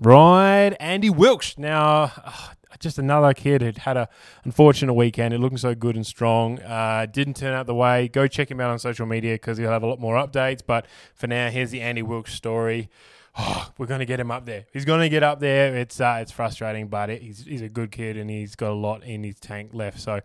Right, Andy Wilksch. Now, uh, just another kid who'd had a unfortunate weekend. It looking so good and strong. Uh, didn't turn out the way. Go check him out on social media because he'll have a lot more updates. But for now, here's the Andy Wilksch story. Oh, we're going to get him up there. He's going to get up there. It's uh, it's frustrating, but it, he's he's a good kid and he's got a lot in his tank left. So.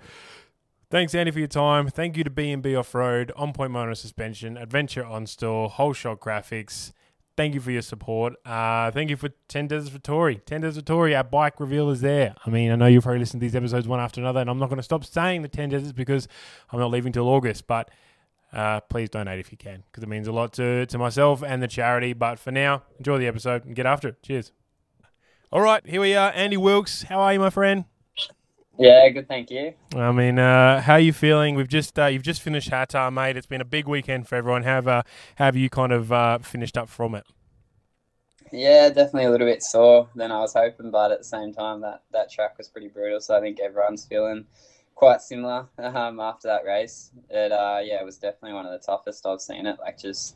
Thanks, Andy, for your time. Thank you to B&B Off-Road, On Point Motor Suspension, Adventure On Store, Whole Shot Graphics, thank you for your support. Uh, thank you for 10 Desert for Tory. 10 Desert Tory, our bike reveal is there. I mean, I know you've probably listened to these episodes one after another, and I'm not going to stop saying the 10 Deserts because I'm not leaving till August, but uh, please donate if you can because it means a lot to, to myself and the charity. But for now, enjoy the episode and get after it. Cheers. All right, here we are. Andy Wilksch, how are you, my friend? Yeah, good. Thank you. I mean, uh, how are you feeling? We've just uh, you've just finished Hattah, mate. It's been a big weekend for everyone. How have, uh, how have you kind of uh, finished up from it? Yeah, definitely a little bit sore than I was hoping, but at the same time, that that track was pretty brutal. So I think everyone's feeling quite similar um, after that race. It uh, yeah, it was definitely one of the toughest I've seen it. Like just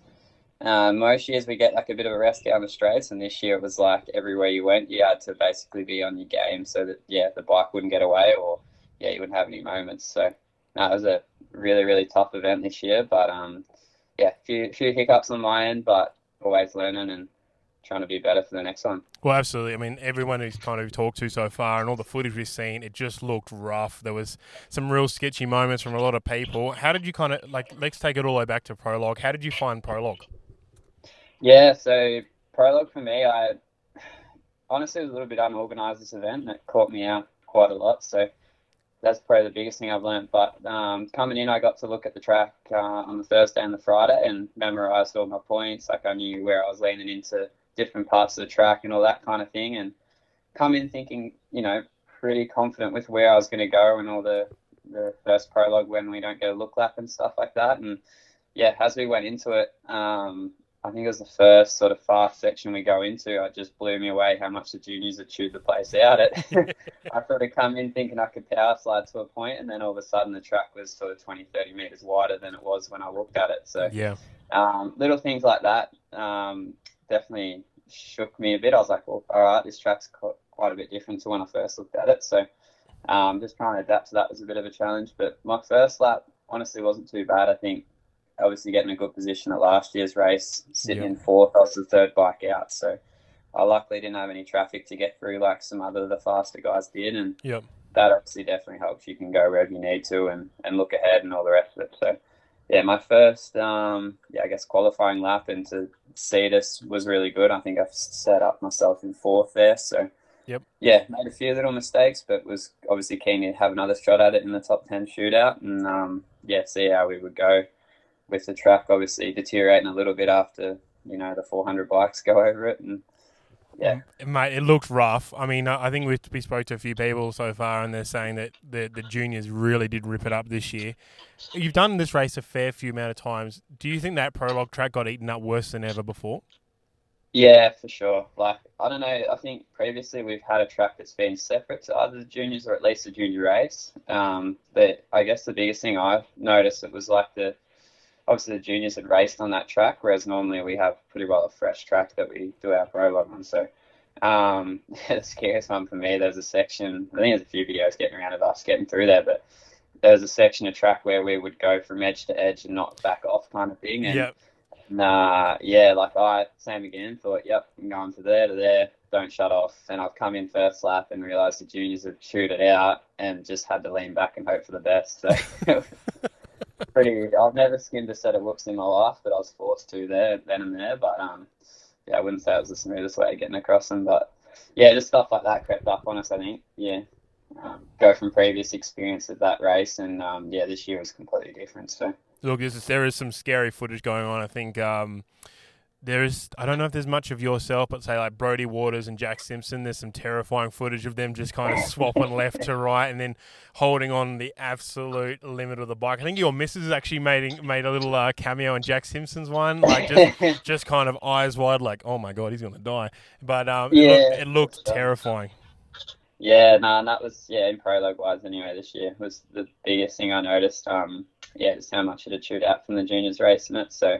uh, most years we get like a bit of a rest down the straights, and this year it was like everywhere you went, you had to basically be on your game so that yeah, the bike wouldn't get away or yeah, you wouldn't have any moments. So that was a really really tough event this year, but um, yeah, few few hiccups on my end, but always learning and trying to be better for the next one. Well, absolutely. I mean, everyone who's kind of talked to so far and all the footage we've seen, it just looked rough. There was some real sketchy moments from a lot of people. How did you kind of like? Let's take it all the way back to prologue. How did you find prologue? Yeah, so prologue for me, I honestly was a little bit unorganized this event, and it caught me out quite a lot. So that's probably the biggest thing I've learned. But um, coming in, I got to look at the track uh, on the Thursday and the Friday and memorized all my points. Like I knew where I was leaning into different parts of the track and all that kind of thing. And come in thinking, you know, pretty confident with where I was going to go and all the the first prologue when we don't get a look lap and stuff like that. And yeah, as we went into it, um, I think it was the first sort of fast section we go into. It just blew me away how much the juniors had chewed the place out. It, I sort of come in thinking I could power slide to a point, and then all of a sudden the track was sort of 20, 30 meters wider than it was when I looked at it. So yeah, um, little things like that um, definitely shook me a bit. I was like, well, all right, this track's quite a bit different to when I first looked at it. So um, just trying to adapt to that was a bit of a challenge. But my first lap honestly wasn't too bad. I think obviously getting a good position at last year's race, sitting yep. in fourth, I was the third bike out. So I luckily didn't have any traffic to get through like some other of the faster guys did. And yep. that obviously definitely helps. You can go wherever you need to and, and look ahead and all the rest of it. So yeah, my first, um, yeah, I guess qualifying lap into Cetus was really good. I think I've set up myself in fourth there. So, yep. yeah, made a few little mistakes, but was obviously keen to have another shot at it in the top 10 shootout and, um, yeah, see how we would go with the track. Obviously, deteriorating a little bit after, you know, the 400 bikes go over it. And, yeah, mate, it looked rough. I mean, I think we we spoke to a few people so far, and they're saying that the the juniors really did rip it up this year. You've done this race a fair few amount of times. Do you think that prologue track got eaten up worse than ever before? Yeah, for sure. Like I don't know. I think previously we've had a track that's been separate to either the juniors or at least the junior race. Um, but I guess the biggest thing I've noticed it was like the obviously the juniors had raced on that track, whereas normally we have pretty well a fresh track that we do our prologue on. So um, the scariest one for me, there's a section, I think there's a few videos getting around of us getting through there, but there's a section of track where we would go from edge to edge and not back off kind of thing. And, yep. Nah, yeah, like I, same again, thought, yep, I'm going to there to there, don't shut off. And I've come in first lap and realised the juniors had chewed it out and just had to lean back and hope for the best. So pretty. I've never skinned a set of whoops in my life, but I was forced to there then and there. But um, yeah, I wouldn't say it was the smoothest way of getting across them. But yeah, just stuff like that crept up on us. I think. Yeah. Um, go from previous experience of that race, and um, yeah, this year was completely different. So look, there is some scary footage going on. I think um, there is I don't know if there's much of yourself, but say like Brody Waters and Jack Simpson, there's some terrifying footage of them just kind of swapping left to right and then holding on the absolute limit of the bike. I think your missus actually made made a little uh, cameo in Jack Simpson's one, like just just kind of eyes wide, like oh my god, he's gonna die. But um, yeah, it looked, it looked terrifying. Yeah, no, nah, and that was yeah in prologue wise anyway. This year was the biggest thing I noticed. Um, yeah, just how much it had chewed out from the juniors racing it. So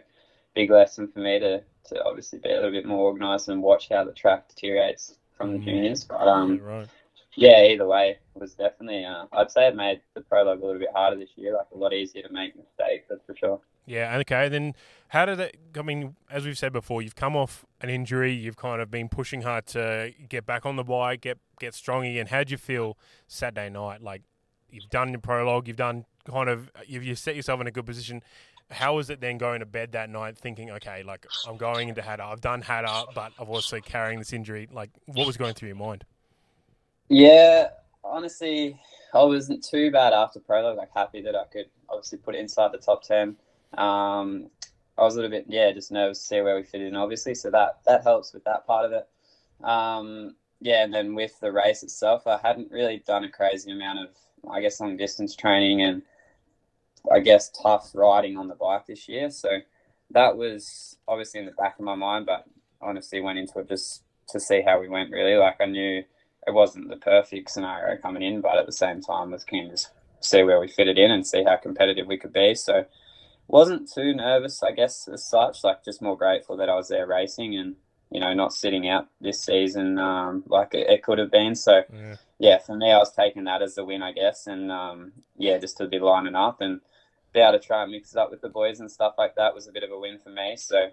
big lesson for me to to obviously be a little bit more organised and watch how the track deteriorates from the Mm. juniors. But um, Yeah, right. yeah, either way, it was definitely. Uh, I'd say it made the prologue a little bit harder this year, like a lot easier to make mistakes. That's for sure. Yeah, okay. Then how did it? I mean, as we've said before, you've come off an injury. You've kind of been pushing hard to get back on the bike, get get strong again. How'd you feel Saturday night? Like you've done your prologue, you've done kind of you've you set yourself in a good position. How was it then going to bed that night, thinking, okay, like I'm going into Hattah, I've done Hattah, but I'm also carrying this injury. Like, what was going through your mind? Yeah, honestly, I wasn't too bad after prologue. Like happy that I could obviously put it inside the top ten. Um, I was a little bit, yeah, just nervous to see where we fit in, obviously. So that that helps with that part of it. Um, yeah, and then with the race itself, I hadn't really done a crazy amount of, I guess, long distance training and I guess tough riding on the bike this year. So that was obviously in the back of my mind, but honestly went into it just to see how we went. Really, like I knew it wasn't the perfect scenario coming in, but at the same time was keen to see where we fitted in and see how competitive we could be. So wasn't too nervous, I guess, as such. Like just more grateful that I was there racing and you know not sitting out this season um, like it, it could have been. So Yeah. Yeah, for me, I was taking that as a win, I guess, and um, yeah, just to be lining up and be able to try and mix it up with the boys and stuff like that was a bit of a win for me. So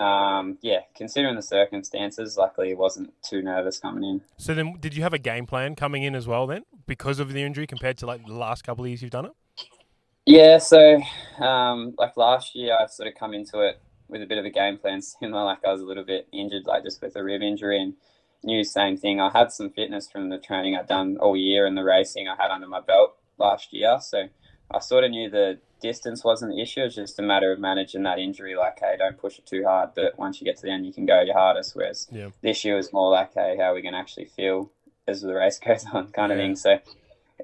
um, yeah, considering the circumstances, luckily it wasn't too nervous coming in. So then, did you have a game plan coming in as well then, because of the injury compared to like the last couple of years you've done it? Yeah, so um, like last year, I sort of come into it with a bit of a game plan similar. Like I was a little bit injured, like just with a rib injury, and knew same thing. I had some fitness from the training I'd done all year and the racing I had under my belt last year, so I sort of knew the distance wasn't the issue. It's just a matter of managing that injury. Like, hey, don't push it too hard, but once you get to the end, you can go your hardest. Whereas Yeah. this year was more like, hey, how are we going to actually feel as the race goes on, kind of thing. So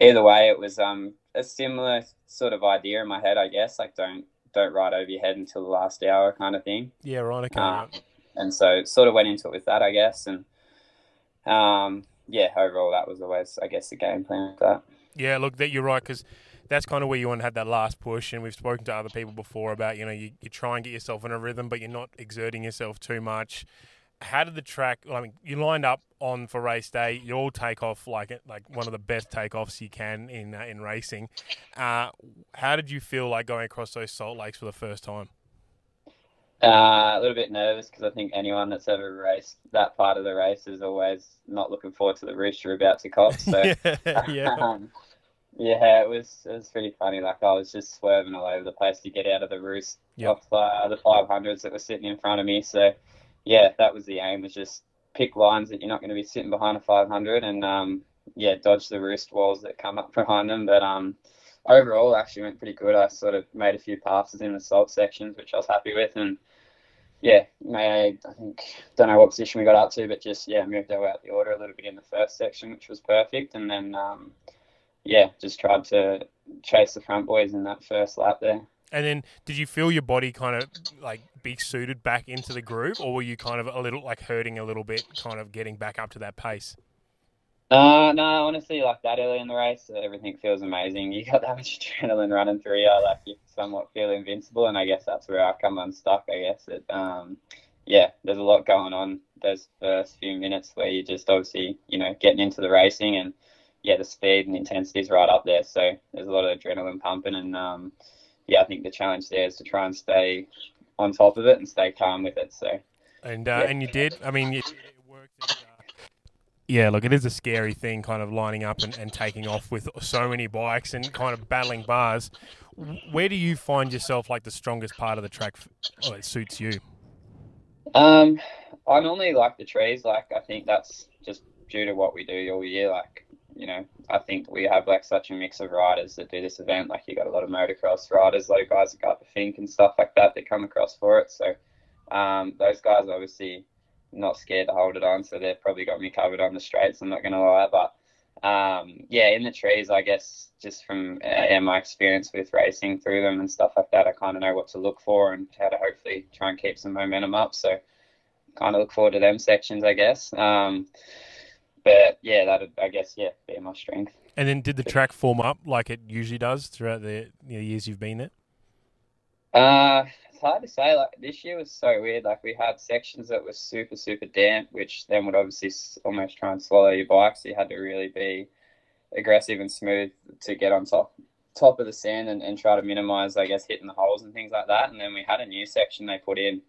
either way, it was um a similar sort of idea in my head, I guess. Like, don't don't ride over your head until the last hour, kind of thing. Yeah, right. Okay. Um, right. and so sort of went into it with that, I guess. And um, yeah, overall, that was always, I guess, the game plan that. Yeah, look, that you're right because that's kind of where you want to have that last push. And we've spoken to other people before about you know you, you try and get yourself in a rhythm, but you're not exerting yourself too much. How did the track? I mean, you lined up on for race day. You all take off like like one of the best takeoffs you can in uh, in racing. Uh, how did you feel like going across those salt lakes for the first time? Uh, a little bit nervous because I think anyone that's ever raced that part of the race is always not looking forward to the roost you're about to cop. So yeah, yeah, um, yeah, it was it was pretty funny. Like I was just swerving all over the place to get out of the roost Yep. off uh, the 500s that were sitting in front of me. So yeah, that was the aim was just pick lines that you're not going to be sitting behind a 500 and um, yeah, dodge the roost walls that come up behind them. But um, overall, actually went pretty good. I sort of made a few passes in the salt sections, which I was happy with, and yeah, made I think don't know what position we got up to, but just yeah, moved our way out the order a little bit in the first section, which was perfect, and then um, yeah, just tried to chase the front boys in that first lap there. And then, did you feel your body kind of like be suited back into the groove, or were you kind of a little like hurting a little bit, kind of getting back up to that pace? Uh, no, honestly, like that early in the race, everything feels amazing. You got that much adrenaline running through you, like you somewhat feel invincible, and I guess that's where I come unstuck. I guess it, um, yeah, there's a lot going on those first few minutes where you're just obviously, you know, getting into the racing and yeah, the speed and intensity is right up there. So there's a lot of adrenaline pumping, and um, yeah, I think the challenge there is to try and stay on top of it and stay calm with it. So And uh, Yeah. and you did. I mean, it, it worked. And, uh, yeah, look, it is a scary thing, kind of lining up and, and taking off with so many bikes and kind of battling bars. Where do you find yourself like the strongest part of the track? Oh, it suits you. Um, I normally like the trees. Like I think that's just due to what we do all year. Like you know, I think we have like such a mix of riders that do this event. Like you got a lot of motocross riders, a lot of guys that got the Finke and stuff like that that come across for it. So um, those guys obviously not scared to hold it on. So they've probably got me covered on the straights. I'm not gonna lie, but. Um, yeah, in the trees, I guess, just from uh, my experience with racing through them and stuff like that, I kind of know what to look for and how to hopefully try and keep some momentum up. So, kind of look forward to them sections, I guess. Um, but yeah, that I guess, yeah, be my strength. And then, did the track form up like it usually does throughout the you know, years you've been there? Uh, hard to say. Like this year was so weird. Like we had sections that were super super damp, which then would obviously almost try and swallow your bike. So you had to really be aggressive and smooth to get on top top of the sand and, and try to minimize, I guess, hitting the holes and things like that. And then we had a new section they put in.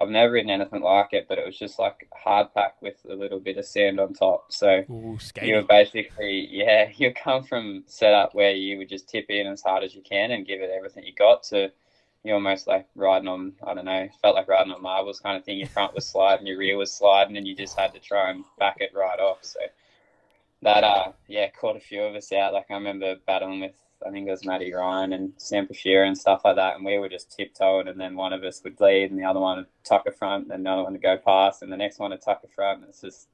I've never ridden anything like it, but it was just like hard pack with a little bit of sand on top. So Ooh, you were basically, yeah, you come from setup where you would just tip in as hard as you can and give it everything you got to you almost like riding on, I don't know, felt like riding on marbles kind of thing. Your front was sliding, your rear was sliding, and you just had to try and back it right off. So that, uh, yeah, caught a few of us out. Like I remember battling with I think it was Matty Ryan and Sam Pashira and stuff like that. And we were just tiptoeing, and then one of us would lead, and the other one would tuck a front, and another one would go past, and the next one would tuck a front. And it's just,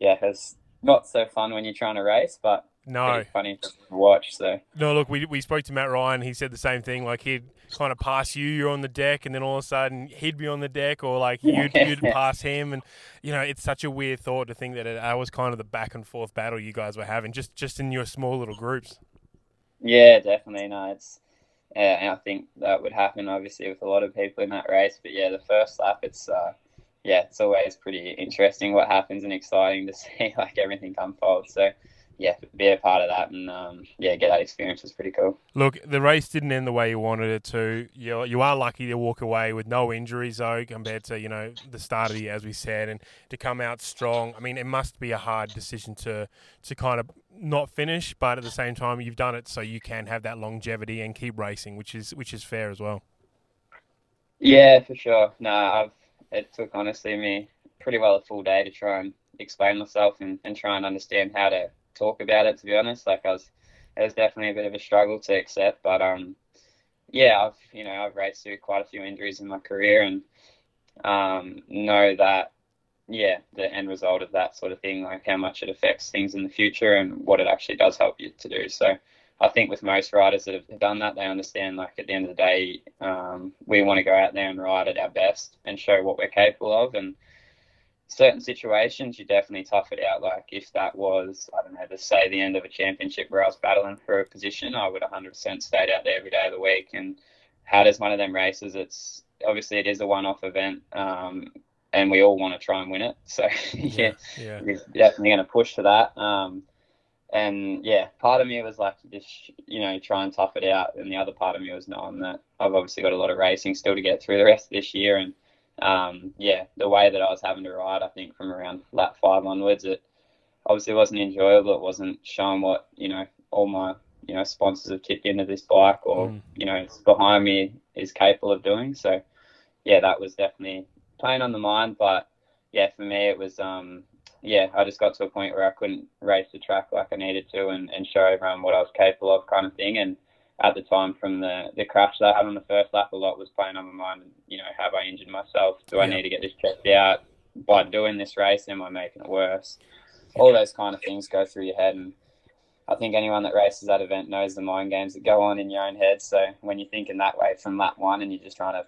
yeah, it's not so fun when you're trying to race, but no funny to watch. So no, look, we we spoke to Matt Ryan. He said the same thing. Like he'd kind of pass you, you're on the deck, and then all of a sudden he'd be on the deck, or like you'd, you'd pass him, and you know it's such a weird thought to think that it, that was kind of the back and forth battle you guys were having, just just in your small little groups. Yeah, definitely. No, it's yeah, I think that would happen obviously with a lot of people in that race. But yeah, the first lap, it's uh, yeah, it's always pretty interesting what happens and exciting to see like everything unfold. So yeah, be a part of that and um, yeah, get that experience was pretty cool. Look, the race didn't end the way you wanted it to. You you are lucky to walk away with no injuries though, compared to you know the start of the year, as we said, and to come out strong. I mean, it must be a hard decision to to kind of not finish, but at the same time, you've done it so you can have that longevity and keep racing, which is which is fair as well. Yeah, for sure. No, I've it took honestly me pretty well a full day to try and explain myself and, and try and understand how to talk about it. To be honest, like I was, it was definitely a bit of a struggle to accept. But um, yeah, I've you know I've raced through quite a few injuries in my career and um, know that yeah, the end result of that sort of thing, like how much it affects things in the future and what it actually does help you to do. So I think with most riders that have done that, they understand like at the end of the day, um, we want to go out there and ride at our best and show what we're capable of. And certain situations, you definitely tough it out. Like if that was, I don't know, to say the end of a championship where I was battling for a position, I would 100% stayed out there every day of the week and had as one of them races. It's obviously it is a one-off event, um, and we all want to try and win it. So yeah, yeah, we're definitely going to push for that. Um, and yeah, part of me was like, just you know, try and tough it out, and the other part of me was knowing that I've obviously got a lot of racing still to get through the rest of this year, and um, yeah, the way that I was having to ride, I think from around lap five onwards, it obviously wasn't enjoyable. It wasn't showing what you know all my you know sponsors have tipped into this bike, or mm. you know it's behind me is capable of doing. So yeah, that was definitely playing on the mind. But yeah, for me it was um, yeah, I just got to a point where I couldn't race the track like I needed to and, and show everyone what I was capable of, kind of thing, and at the time from the, the crash that I had on the first lap, a lot was playing on my mind. You know, have I injured myself? Do I need to get this checked out? By doing this race, am I making it worse? All those kind of things go through your head, and I think anyone that races that event knows the mind games that go on in your own head. So when you're thinking that way from lap one, and you're just trying to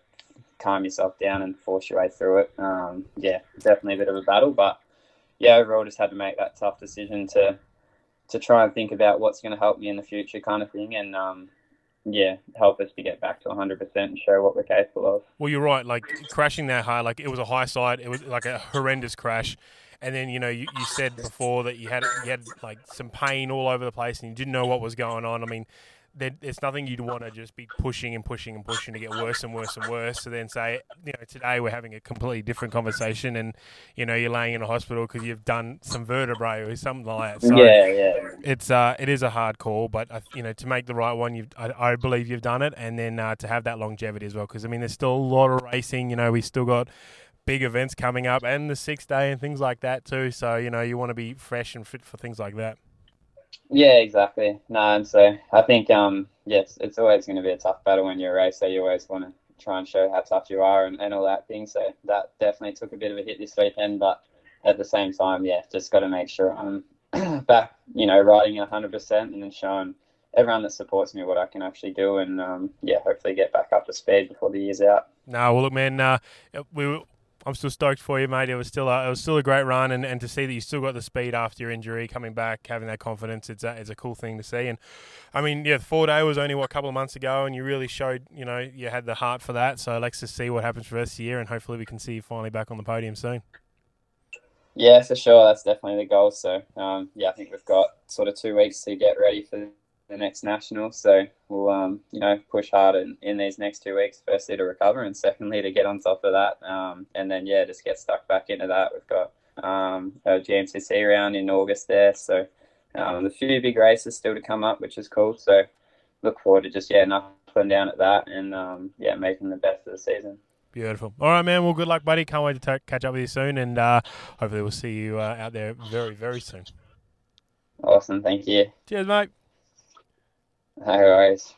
calm yourself down and force your way through it, um, yeah, definitely a bit of a battle. But yeah, overall, just had to make that tough decision to to try and think about what's going to help me in the future, kind of thing, and um, yeah, help us to get back to 100% and show what we're capable of. Well, you're right. Like crashing that high, like it was a high side. It was like a horrendous crash. And then you know you, you said before that you had you had like some pain all over the place and you didn't know what was going on. I mean, there's nothing you'd want to just be pushing and pushing and pushing to get worse and worse and worse. To then say, you know, today we're having a completely different conversation, and you know, you're laying in a hospital because you've done some vertebrae or something like that. So yeah, yeah. It's uh, it is a hard call, but uh, you know, to make the right one, you I, I, believe you've done it, and then uh, to have that longevity as well. Because I mean, there's still a lot of racing. You know, we still got big events coming up, and the six day and things like that too. So you know, you want to be fresh and fit for things like that. Yeah, exactly. No, and so I think um yes, it's always going to be a tough battle when you're a racer. You always want to try and show how tough you are and, and all that thing. So that definitely took a bit of a hit this weekend, but at the same time, yeah, just got to make sure I'm back, you know, riding 100% and then showing everyone that supports me what I can actually do, and um, yeah, hopefully get back up to speed before the year's out. No, well, look, man, uh, we I'm still stoked for you, mate. It was still a, it was still a great run, and, and to see that you still got the speed after your injury, coming back, having that confidence, it's a, it's a cool thing to see. And I mean, yeah, the four day was only what a couple of months ago, and you really showed you know you had the heart for that. So let's just see what happens for the rest year, and hopefully we can see you finally back on the podium soon. Yeah, for sure. That's definitely the goal. So um, yeah, I think we've got sort of two weeks to get ready for the next national. So we'll um, you know push hard in, in these next two weeks. Firstly to recover, and secondly to get on top of that. Um, and then yeah, just get stuck back into that. We've got um, a GMCC round in August there. So um, a few big races still to come up, which is cool. So look forward to just yeah knuckling down at that and um, yeah making the best of the season. Beautiful. All right, man. Well, good luck, buddy. Can't wait to t- catch up with you soon, and uh, hopefully we'll see you uh, out there very, very soon. Awesome. Thank you. Cheers, mate. No worries.